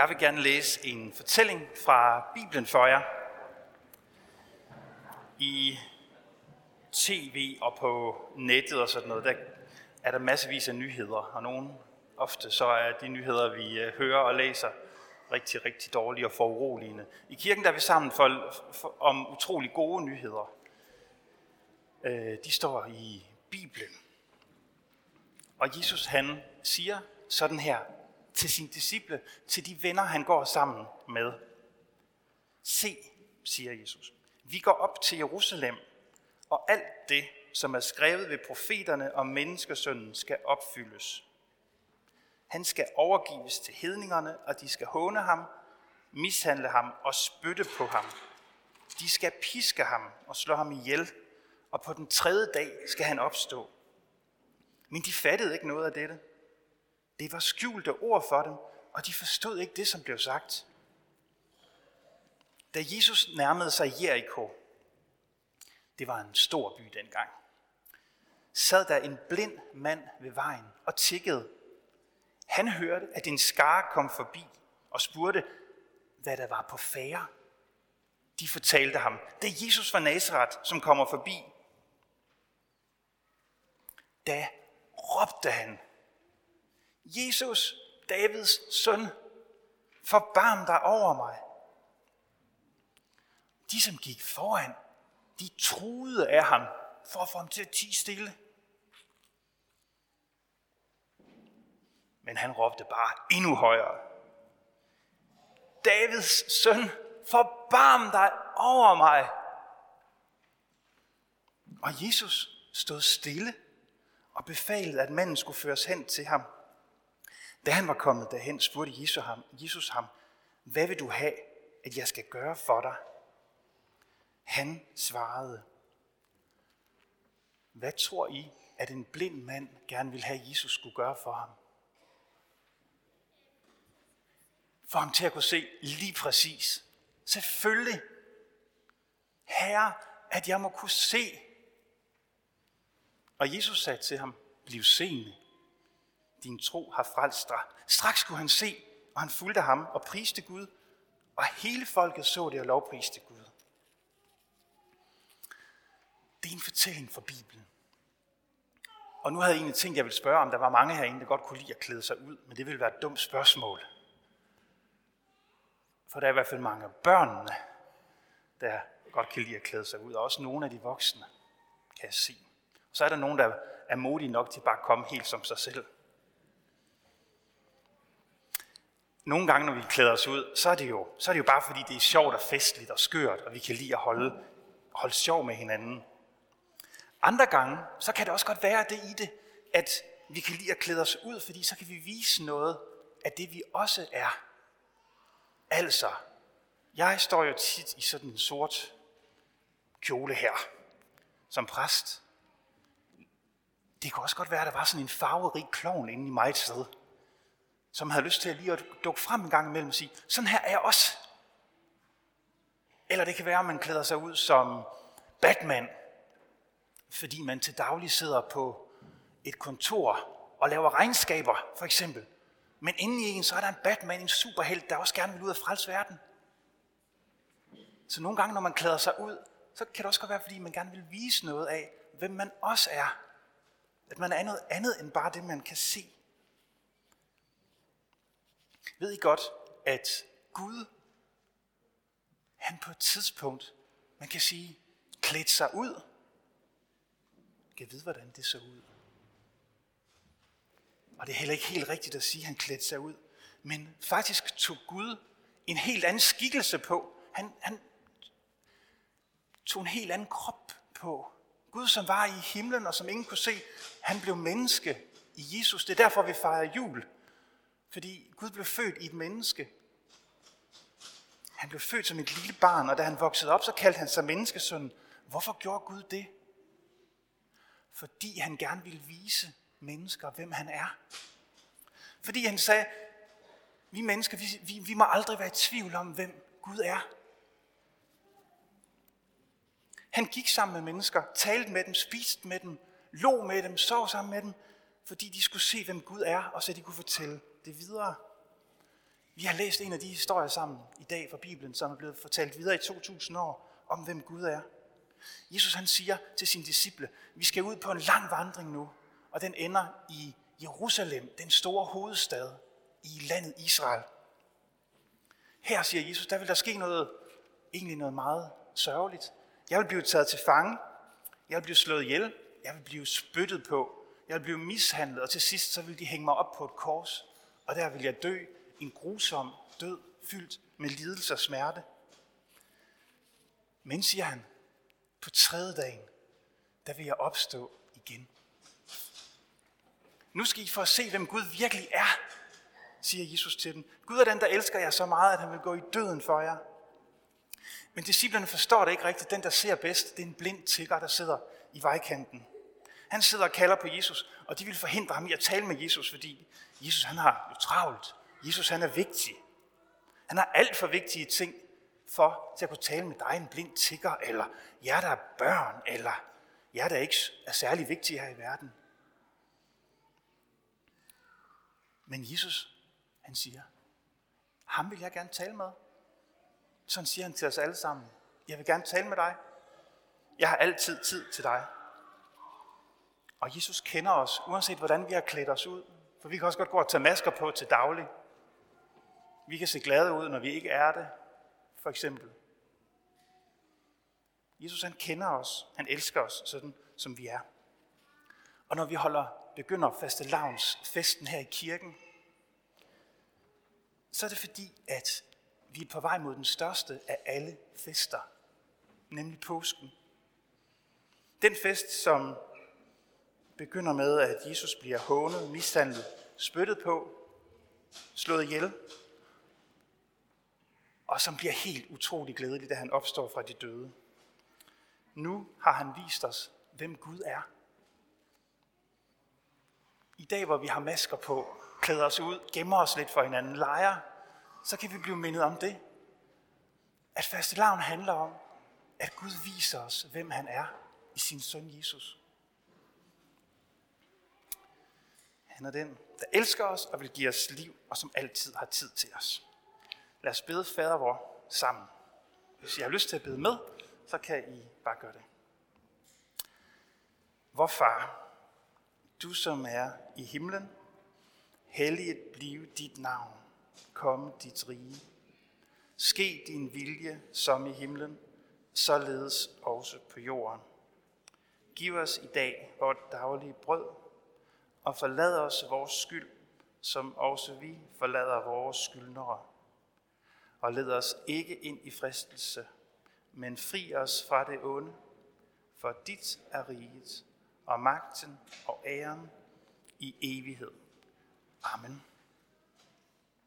Jeg vil gerne læse en fortælling fra Bibelen for jer. I tv og på nettet og sådan noget, der er der massevis af nyheder, og nogle ofte så er de nyheder, vi øh, hører og læser, rigtig, rigtig dårlige og foruroligende. I kirken der er vi sammen for, for, om utrolig gode nyheder. Øh, de står i Bibelen. Og Jesus han siger sådan her til sine disciple, til de venner, han går sammen med. Se, siger Jesus, vi går op til Jerusalem, og alt det, som er skrevet ved profeterne om menneskesønnen, skal opfyldes. Han skal overgives til hedningerne, og de skal håne ham, mishandle ham og spytte på ham. De skal piske ham og slå ham ihjel, og på den tredje dag skal han opstå. Men de fattede ikke noget af dette. Det var skjulte ord for dem, og de forstod ikke det, som blev sagt. Da Jesus nærmede sig Jericho, det var en stor by dengang, sad der en blind mand ved vejen og tikkede. Han hørte, at en skare kom forbi og spurgte, hvad der var på færre. De fortalte ham, det er Jesus fra Nazareth, som kommer forbi. Da råbte han, Jesus, Davids søn, forbarm dig over mig. De, som gik foran, de truede af ham for at få ham til at tige stille. Men han råbte bare endnu højere. Davids søn, forbarm dig over mig. Og Jesus stod stille og befalede, at manden skulle føres hen til ham. Da han var kommet derhen, spurgte Jesus ham, Jesus ham, hvad vil du have, at jeg skal gøre for dig? Han svarede, hvad tror I, at en blind mand gerne vil have, at Jesus skulle gøre for ham? For ham til at kunne se lige præcis. Selvfølgelig. Herre, at jeg må kunne se. Og Jesus sagde til ham, bliv seende din tro har frelst dig. Straks skulle han se, og han fulgte ham og priste Gud, og hele folket så det og lovpriste Gud. Det er en fortælling fra Bibelen. Og nu havde jeg egentlig tænkt, at jeg ville spørge, om der var mange herinde, der godt kunne lide at klæde sig ud, men det ville være et dumt spørgsmål. For der er i hvert fald mange af børnene, der godt kan lide at klæde sig ud, og også nogle af de voksne, kan jeg se. Og så er der nogen, der er modige nok til bare at komme helt som sig selv. Nogle gange, når vi klæder os ud, så er, det jo, så er det jo bare fordi, det er sjovt og festligt og skørt, og vi kan lide at holde, holde sjov med hinanden. Andre gange, så kan det også godt være det i det, at vi kan lide at klæde os ud, fordi så kan vi vise noget af det, vi også er. Altså, jeg står jo tit i sådan en sort kjole her, som præst. Det kunne også godt være, at der var sådan en farverig klovn inde i mig et sted som havde lyst til at lige at dukke frem en gang imellem og sige, sådan her er jeg også. Eller det kan være, at man klæder sig ud som Batman, fordi man til daglig sidder på et kontor og laver regnskaber, for eksempel. Men inden i en, så er der en Batman, en superhelt, der også gerne vil ud af frelse verden. Så nogle gange, når man klæder sig ud, så kan det også godt være, fordi man gerne vil vise noget af, hvem man også er. At man er noget andet end bare det, man kan se. Ved I godt, at Gud, han på et tidspunkt, man kan sige, klædte sig ud. Jeg ved, hvordan det så ud. Og det er heller ikke helt rigtigt at sige, at han klædte sig ud. Men faktisk tog Gud en helt anden skikkelse på. Han, han tog en helt anden krop på. Gud, som var i himlen og som ingen kunne se, han blev menneske i Jesus. Det er derfor, vi fejrer jul. Fordi Gud blev født i et menneske. Han blev født som et lille barn, og da han voksede op, så kaldte han sig menneskesøn. Hvorfor gjorde Gud det? Fordi han gerne ville vise mennesker, hvem han er. Fordi han sagde, vi mennesker, vi, vi, vi må aldrig være i tvivl om, hvem Gud er. Han gik sammen med mennesker, talte med dem, spiste med dem, lå med dem, sov sammen med dem, fordi de skulle se, hvem Gud er, og så de kunne fortælle det videre. Vi har læst en af de historier sammen i dag fra Bibelen, som er blevet fortalt videre i 2000 år, om hvem Gud er. Jesus han siger til sine disciple, vi skal ud på en lang vandring nu, og den ender i Jerusalem, den store hovedstad i landet Israel. Her, siger Jesus, der vil der ske noget, egentlig noget meget sørgeligt. Jeg vil blive taget til fange, jeg vil blive slået ihjel, jeg vil blive spyttet på, jeg vil blive mishandlet, og til sidst så vil de hænge mig op på et kors, og der vil jeg dø en grusom død, fyldt med lidelse og smerte. Men, siger han, på tredje dagen, der vil jeg opstå igen. Nu skal I få at se, hvem Gud virkelig er, siger Jesus til dem. Gud er den, der elsker jer så meget, at han vil gå i døden for jer. Men disciplerne forstår det ikke rigtigt. Den, der ser bedst, det er en blind tigger, der sidder i vejkanten. Han sidder og kalder på Jesus, og de vil forhindre ham i at tale med Jesus, fordi Jesus han har jo travlt. Jesus han er vigtig. Han har alt for vigtige ting for til at kunne tale med dig, en blind tigger, eller jer, der er børn, eller jer, der ikke er særlig vigtige her i verden. Men Jesus, han siger, ham vil jeg gerne tale med. Sådan siger han til os alle sammen. Jeg vil gerne tale med dig. Jeg har altid tid til dig. Og Jesus kender os, uanset hvordan vi har klædt os ud. For vi kan også godt gå og tage masker på til daglig. Vi kan se glade ud, når vi ikke er det, for eksempel. Jesus han kender os, han elsker os sådan, som vi er. Og når vi holder, begynder faste lavns festen her i kirken, så er det fordi, at vi er på vej mod den største af alle fester, nemlig påsken. Den fest, som begynder med, at Jesus bliver hånet, mishandlet, spyttet på, slået ihjel, og som bliver helt utrolig glædelig, da han opstår fra de døde. Nu har han vist os, hvem Gud er. I dag, hvor vi har masker på, klæder os ud, gemmer os lidt for hinanden, leger, så kan vi blive mindet om det. At fastelavn handler om, at Gud viser os, hvem han er i sin søn Jesus. Han er den, der elsker os og vil give os liv, og som altid har tid til os. Lad os bede fader vor sammen. Hvis I har lyst til at bede med, så kan I bare gøre det. Vor far, du som er i himlen, helliget blive dit navn, komme dit rige. Ske din vilje som i himlen, således også på jorden. Giv os i dag vort daglige brød, og forlad os vores skyld, som også vi forlader vores skyldnere og led os ikke ind i fristelse, men fri os fra det onde, for dit er riget, og magten og æren i evighed. Amen.